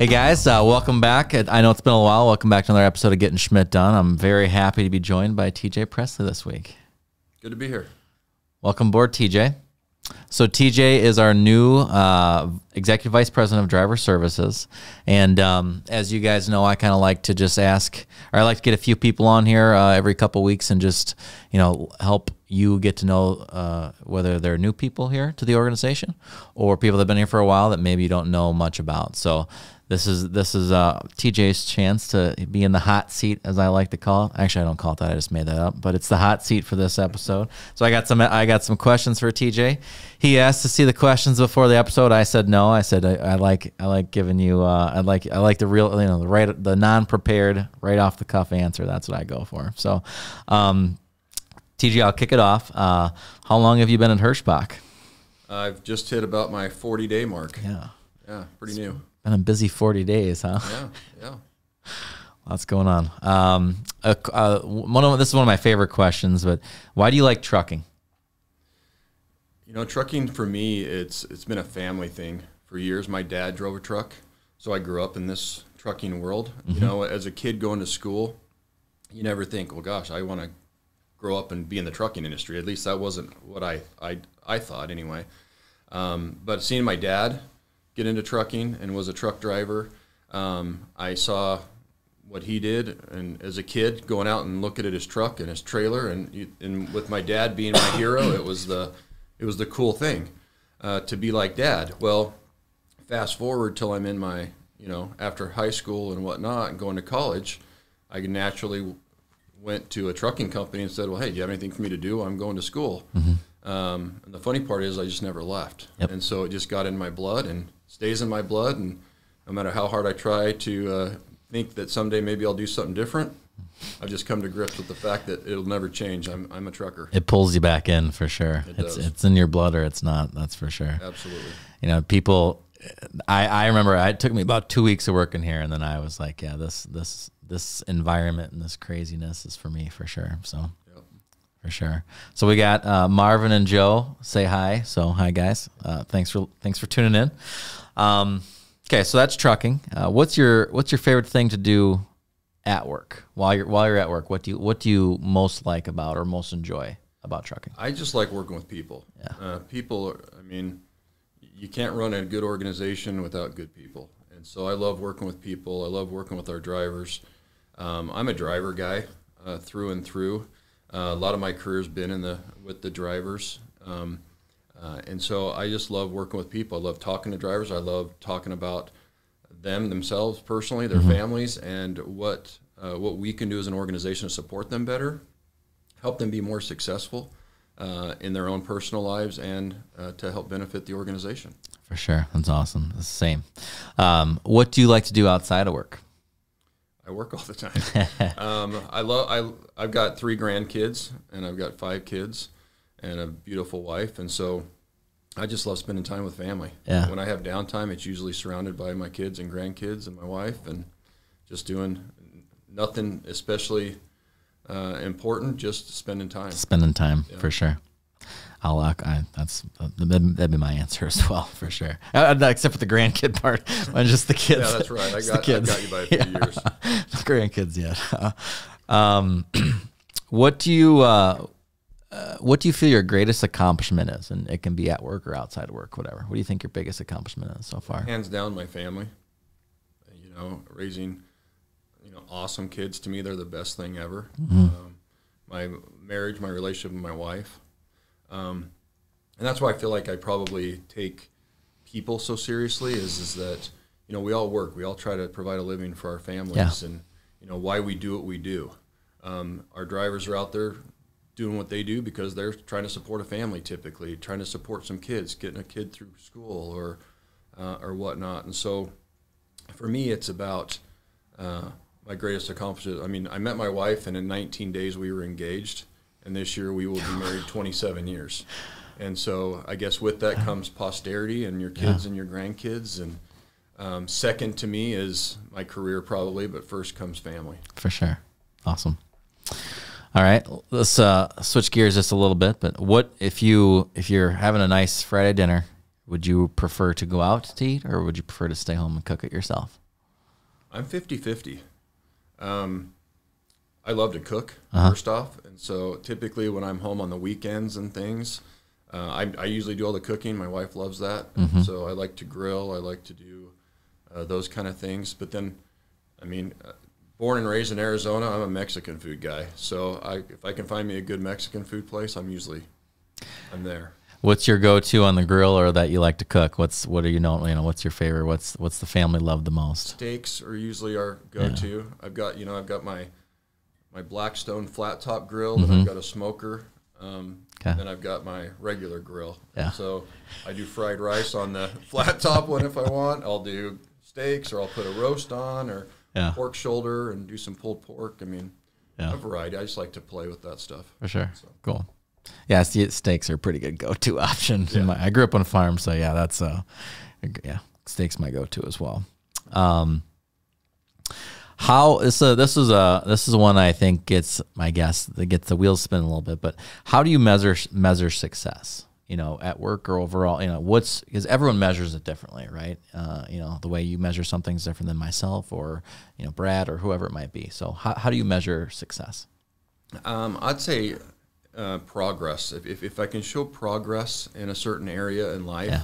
Hey guys, uh, welcome back. I know it's been a while. Welcome back to another episode of Getting Schmidt Done. I'm very happy to be joined by TJ Presley this week. Good to be here. Welcome aboard, TJ. So TJ is our new uh, executive vice president of driver services, and um, as you guys know, I kind of like to just ask, or I like to get a few people on here uh, every couple weeks and just you know help you get to know uh, whether they're new people here to the organization or people that have been here for a while that maybe you don't know much about. So this is this is uh, TJ's chance to be in the hot seat, as I like to call it. Actually, I don't call it that. I just made that up. But it's the hot seat for this episode. So I got some I got some questions for TJ. He asked to see the questions before the episode. I said no. I said I, I like I like giving you uh, I like I like the real you know the right the non prepared right off the cuff answer. That's what I go for. So, um, TJ, I'll kick it off. Uh, how long have you been in Hirschbach? I've just hit about my 40 day mark. Yeah. Yeah, pretty new. Been a busy 40 days, huh? Yeah, yeah. Lots going on. Um, uh, uh, one of this is one of my favorite questions, but why do you like trucking? You know, trucking for me, it's it's been a family thing for years. My dad drove a truck, so I grew up in this trucking world. Mm-hmm. You know, as a kid going to school, you never think, well, gosh, I want to grow up and be in the trucking industry. At least that wasn't what I I, I thought anyway. Um, but seeing my dad get into trucking and was a truck driver, um, I saw what he did, and as a kid, going out and looking at his truck and his trailer, and and with my dad being my hero, it was the it was the cool thing uh, to be like dad. Well, fast forward till I'm in my you know after high school and whatnot and going to college, I naturally went to a trucking company and said, "Well, hey, do you have anything for me to do? I'm going to school." Mm-hmm. Um, and the funny part is, I just never left, yep. and so it just got in my blood and stays in my blood. And no matter how hard I try to uh, think that someday maybe I'll do something different, I've just come to grips with the fact that it'll never change. I'm, I'm a trucker. It pulls you back in for sure. It it's does. it's in your blood or it's not. That's for sure. Absolutely. You know, people. I I remember it took me about two weeks of working here, and then I was like, yeah, this this this environment and this craziness is for me for sure. So. For sure. So we got uh, Marvin and Joe say hi. So hi guys. Uh, thanks for thanks for tuning in. Um, okay, so that's trucking. Uh, what's your what's your favorite thing to do at work while you're while you're at work? What do you what do you most like about or most enjoy about trucking? I just like working with people. Yeah. Uh, people. I mean, you can't run a good organization without good people, and so I love working with people. I love working with our drivers. Um, I'm a driver guy uh, through and through. Uh, a lot of my career has been in the with the drivers. Um, uh, and so I just love working with people. I love talking to drivers. I love talking about them themselves personally, their mm-hmm. families, and what uh, what we can do as an organization to support them better, help them be more successful uh, in their own personal lives, and uh, to help benefit the organization. For sure, that's awesome. It's the same. Um, what do you like to do outside of work? I work all the time. um, I love. I I've got three grandkids, and I've got five kids and a beautiful wife, and so I just love spending time with family. Yeah. When I have downtime, it's usually surrounded by my kids and grandkids and my wife, and just doing nothing especially uh, important, just spending time. Spending time yeah. for sure. I'll uh, I, that's that'd be my answer as well for sure. Uh, except for the grandkid part, just the kids. Yeah, that's right. I got, I got you by a few yeah. years. the grandkids yet. um, what do you uh, uh, what do you feel your greatest accomplishment is? And it can be at work or outside of work, whatever. What do you think your biggest accomplishment is so far? Hands down, my family. You know, raising, you know, awesome kids to me, they're the best thing ever. Mm-hmm. Um, my marriage, my relationship with my wife. Um, and that's why I feel like I probably take people so seriously is, is that, you know, we all work. We all try to provide a living for our families yeah. and, you know, why we do what we do. Um, our drivers are out there doing what they do because they're trying to support a family typically, trying to support some kids, getting a kid through school or uh, or whatnot. And so, for me, it's about uh, my greatest accomplishment. I mean, I met my wife, and in 19 days we were engaged, and this year we will be married 27 years. And so, I guess with that comes posterity and your kids yeah. and your grandkids. And um, second to me is my career, probably, but first comes family. For sure. Awesome. All right, let's uh, switch gears just a little bit. But what if you if you're having a nice Friday dinner? Would you prefer to go out to eat, or would you prefer to stay home and cook it yourself? I'm 50 50. Um, I love to cook, first off. So typically when I'm home on the weekends and things, uh, I, I usually do all the cooking. My wife loves that. So I like to grill, I like to do uh, those kind of things. But then, I mean, uh, born and raised in Arizona, I'm a Mexican food guy. So I, if I can find me a good Mexican food place, I'm usually I'm there. What's your go-to on the grill, or that you like to cook? What's what are you know you know what's your favorite? What's what's the family love the most? steaks are usually our go-to. I've got you know I've got my my Blackstone flat top grill, then I've got a smoker, um. Okay. then I've got my regular grill. Yeah. So I do fried rice on the flat top one if I want. I'll do steaks, or I'll put a roast on, or Yeah. pork shoulder, and do some pulled pork. I mean, Yeah. a variety. I just like to play with that stuff. For sure. Cool. Yeah, see, steaks are a pretty good go-to option. in my- I grew up on a farm, so yeah, that's uh, yeah, steaks my go-to as well. Um, how this this is a this is one I think gets my guess that gets the wheels spinning a little bit. But how do you measure measure success? You know, at work or overall. You know, what's because everyone measures it differently, right? Uh, you know, the way you measure something is different than myself or you know Brad or whoever it might be. So how how do you measure success? Um, I'd say uh, progress. If, if, if I can show progress in a certain area in life, Yeah.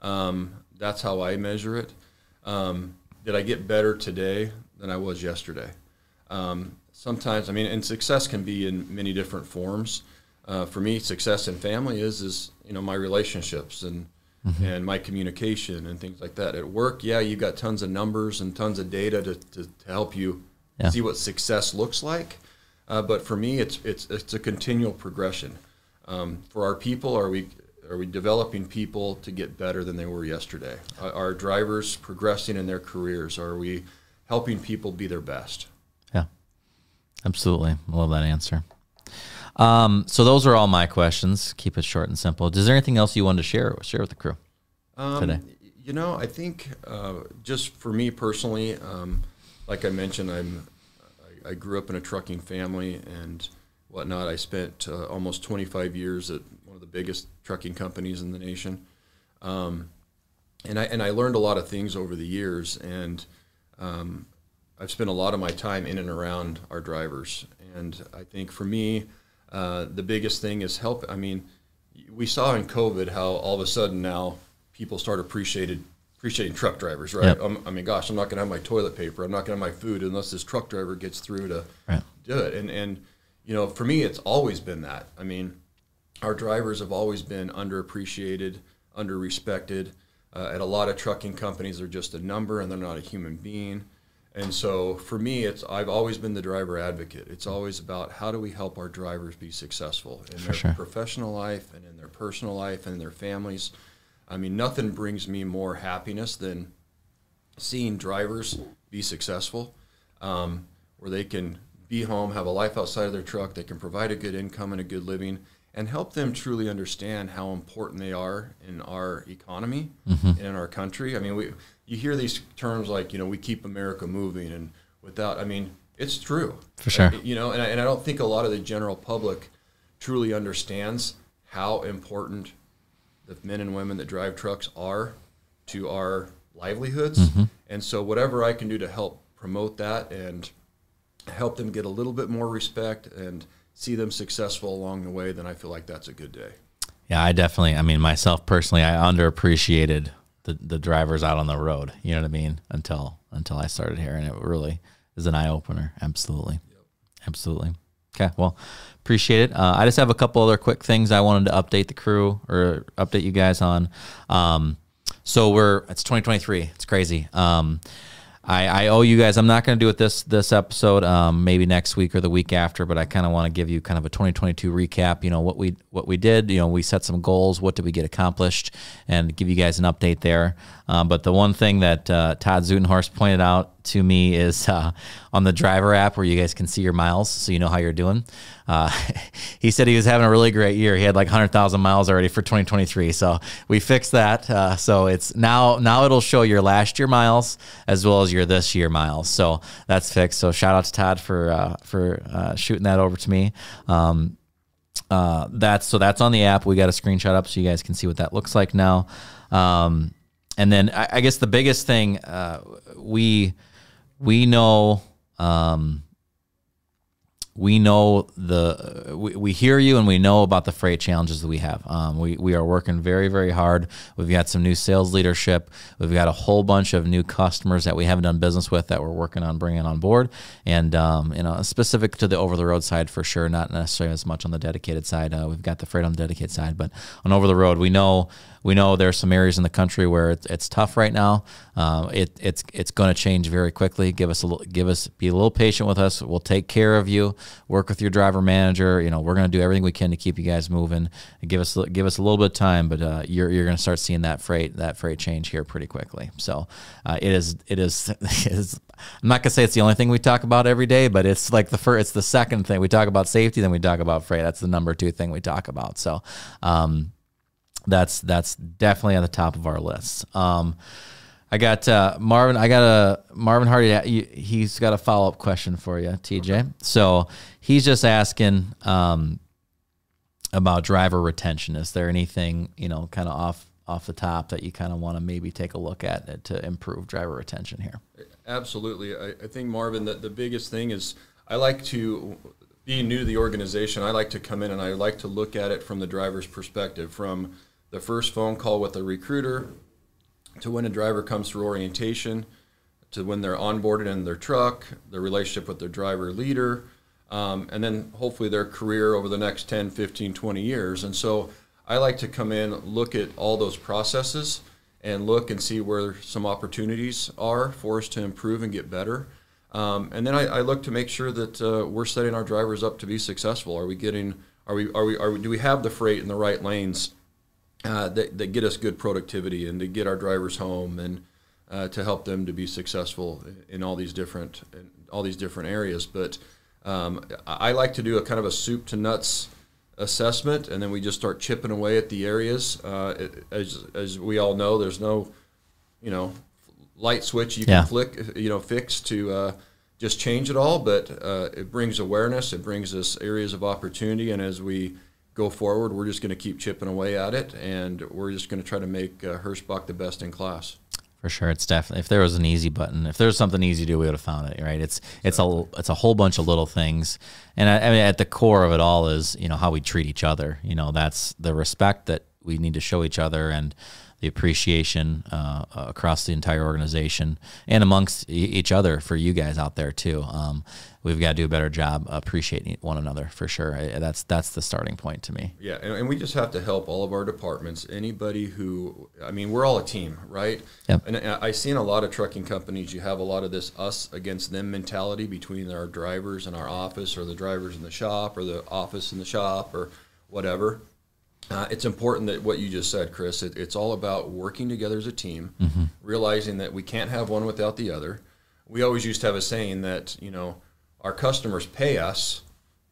um, that's how I measure it. Um, did I get better today than I was yesterday? Um, sometimes, I mean, and success can be in many different forms. Uh, for me, success in family is is you know my relationships and and my communication and things like that. At work, yeah, you've got tons of numbers and tons of data to, to, to help you Yeah. see what success looks like. Uh, but for me, it's it's it's a continual progression. Um, for our people, are we are we developing people to get better than they were yesterday? Are, are drivers progressing in their careers? Are we helping people be their best? Yeah, absolutely. I love that answer. Um, so those are all my questions. Keep it short and simple. Is there anything else you wanted to share share with the crew? Um, Today. You know, I think uh, just for me personally, um, like I mentioned, I'm I, I grew up in a trucking family and whatnot. I spent uh, almost 25 years at one of the biggest trucking companies in the nation, um, and I and I learned a lot of things over the years. And um, I've spent a lot of my time in and around our drivers. And I think for me, uh, the biggest thing is help. I mean, we saw in COVID how all of a sudden now people start appreciated appreciating truck drivers, right? Yep. Um, I mean, gosh, I'm not going to have my toilet paper. I'm not going to have my food unless this truck driver gets through to Right. do it. And and you know, for me, it's always been that. I mean, our drivers have always been underappreciated, underrespected. Uh, at a lot of trucking companies, they're just a number and they're not a human being. And so for me, it's I've always been the driver advocate. It's always about how do we help our drivers be successful in their sure. professional life and in their personal life and in their families. I mean, nothing brings me more happiness than seeing drivers be successful, um, where they can be home, have a life outside of their truck, they can provide a good income and a good living, and help them truly understand how important they are in our economy mm-hmm. and in our country. I mean, we you hear these terms like you know we keep America moving, and without, I mean, it's true For sure. You know, and I, and I don't think a lot of the general public truly understands how important the men and women that drive trucks are to our livelihoods. Mm-hmm. And so, whatever I can do to help promote that and help them get a little bit more respect and see them successful along the way, then I feel like that's a good day. Yeah, I definitely. I mean, myself personally, I underappreciated the the drivers out on the road. You know what I mean? Until until I started here, and it really is an eye opener. Absolutely, absolutely. Okay, well, appreciate it. Uh, I just have a couple other quick things I wanted to update the crew or update you guys on. Um, so we're it's 2023. It's crazy. Um, I, I owe you guys. I'm not going to do it this this episode. Um, maybe next week or the week after. But I kind of want to give you kind of a 2022 recap. You know what we what we did. You know we set some goals. What did we get accomplished? And give you guys an update there. Um, but the one thing that uh, Todd Zutenhorst pointed out to me is uh, on the driver app where you guys can see your miles, so you know how you're doing. Uh, he said he was having a really great year. He had like 100,000 miles already for 2023. So we fixed that. Uh, so it's now now it'll show your last year miles as well as your this year miles. So that's fixed. So shout out to Todd for uh, for uh, shooting that over to me. Um, uh, that's so that's on the app. We got a screenshot up so you guys can see what that looks like now. Um, and then I, I, guess the biggest thing uh, we we know um, we know the we, we hear you and we know about the freight challenges that we have. Um, we, we are working very very hard. We've got some new sales leadership. We've got a whole bunch of new customers that we haven't done business with that we're working on bringing on board. And um, you know specific to the over the road side for sure not necessarily as much on the dedicated side. Uh, we've got the freight on the dedicated side but on over the road we know we know there's some areas in the country where it's, it's tough right now. Uh, it, it's it's going to change very quickly. Give us a little, give us be a little patient with us. We'll take care of you. Work with your driver manager. You know we're going to do everything we can to keep you guys moving. Give us give us a little bit of time, but uh, you're you're going to start seeing that freight that freight change here pretty quickly. So uh, it is it is. I'm not gonna say it's the only thing we talk about every day, but it's like the first, it's the second thing we talk about safety, then we talk about freight. That's the number two thing we talk about. So, um, that's that's definitely on the top of our list. Um, I got uh, Marvin. I got a Marvin Hardy. He's got a follow up question for you, TJ. Okay. So he's just asking um, about driver retention. Is there anything you know, kind of off off the top that you kind of want to maybe take a look at to improve driver retention here? Absolutely. I, I think Marvin that the biggest thing is I like to being new to the organization. I like to come in and I like to look at it from the driver's perspective, from the first phone call with a recruiter to when a driver comes through orientation to when they're onboarded in their truck, their relationship with their driver leader, um, and then hopefully their career over the next 10, 15, 20 years. And so I like to come in, look at all those processes, and look and see where some opportunities are for us to improve and get better. Um, and then I, I, look to make sure that uh, we're setting our drivers up to be successful. Are we getting? Are we? Are we? Are we? Do we have the freight in the right lanes? Uh, that, that get us good productivity and to get our drivers home and uh, to help them to be successful in all these different all these different areas. But um, I like to do a kind of a soup to nuts assessment, and then we just start chipping away at the areas. Uh, as as we all know, there's no you know light switch you can flick you know fix to uh, just change it all, but uh, it brings awareness. It brings us areas of opportunity, and as we go forward, we're just going to keep chipping away at it, and we're just going to try to make uh, Hirschbach the best in class. For sure, it's definitely. If there was an easy button, if there was something easy to do, we would have found it. Right? It's it's a it's a whole bunch of little things, and I, I mean, at the core of it all is you know how we treat each other. You know, that's the respect that we need to show each other, and the appreciation uh, across the entire organization and amongst each other for you guys out there too. Um, we've got to do a better job appreciating one another for sure. That's that's the starting point to me. Yeah, and, and, we just have to help all of our departments. Anybody who, I mean, we're all a team, right? Yep. And I see in a lot of trucking companies, you have a lot of this us against them mentality between our drivers in our office, or the drivers in the shop, or the office in the shop, or whatever. Uh, it's important that what you just said, Chris, it, it's all about working together as a team, mm-hmm. realizing that we can't have one without the other. We always used to have a saying that, you know, our customers pay us,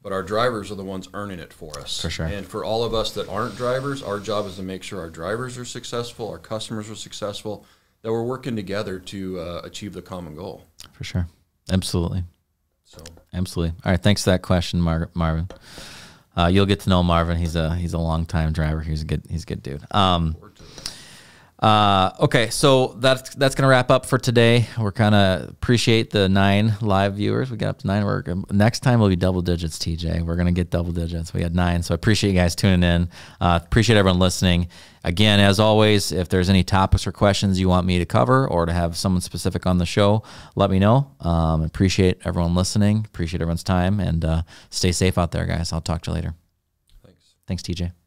but our drivers are the ones earning it for us. For sure. And for all of us that aren't drivers, our job is to make sure our drivers are successful, our customers are successful, that we're working together to uh, achieve the common goal. For sure. Absolutely. So. Absolutely. All right. Thanks for that question, Mar- Marvin. Uh, you'll get to know Marvin. He's a he's a long time driver. He's a good he's a good dude. Um, uh, okay, so that's that's gonna wrap up for today. We're kind of appreciate the nine live viewers. We got up to nine. We're next time will be double digits. TJ, we're gonna get double digits. We had nine, so I appreciate you guys tuning in. Uh, appreciate everyone listening. Again, as always, if there's any topics or questions you want me to cover or to have someone specific on the show, let me know. Um, appreciate everyone listening. Appreciate everyone's time, and uh, stay safe out there, guys. I'll talk to you later. Thanks. Thanks, TJ.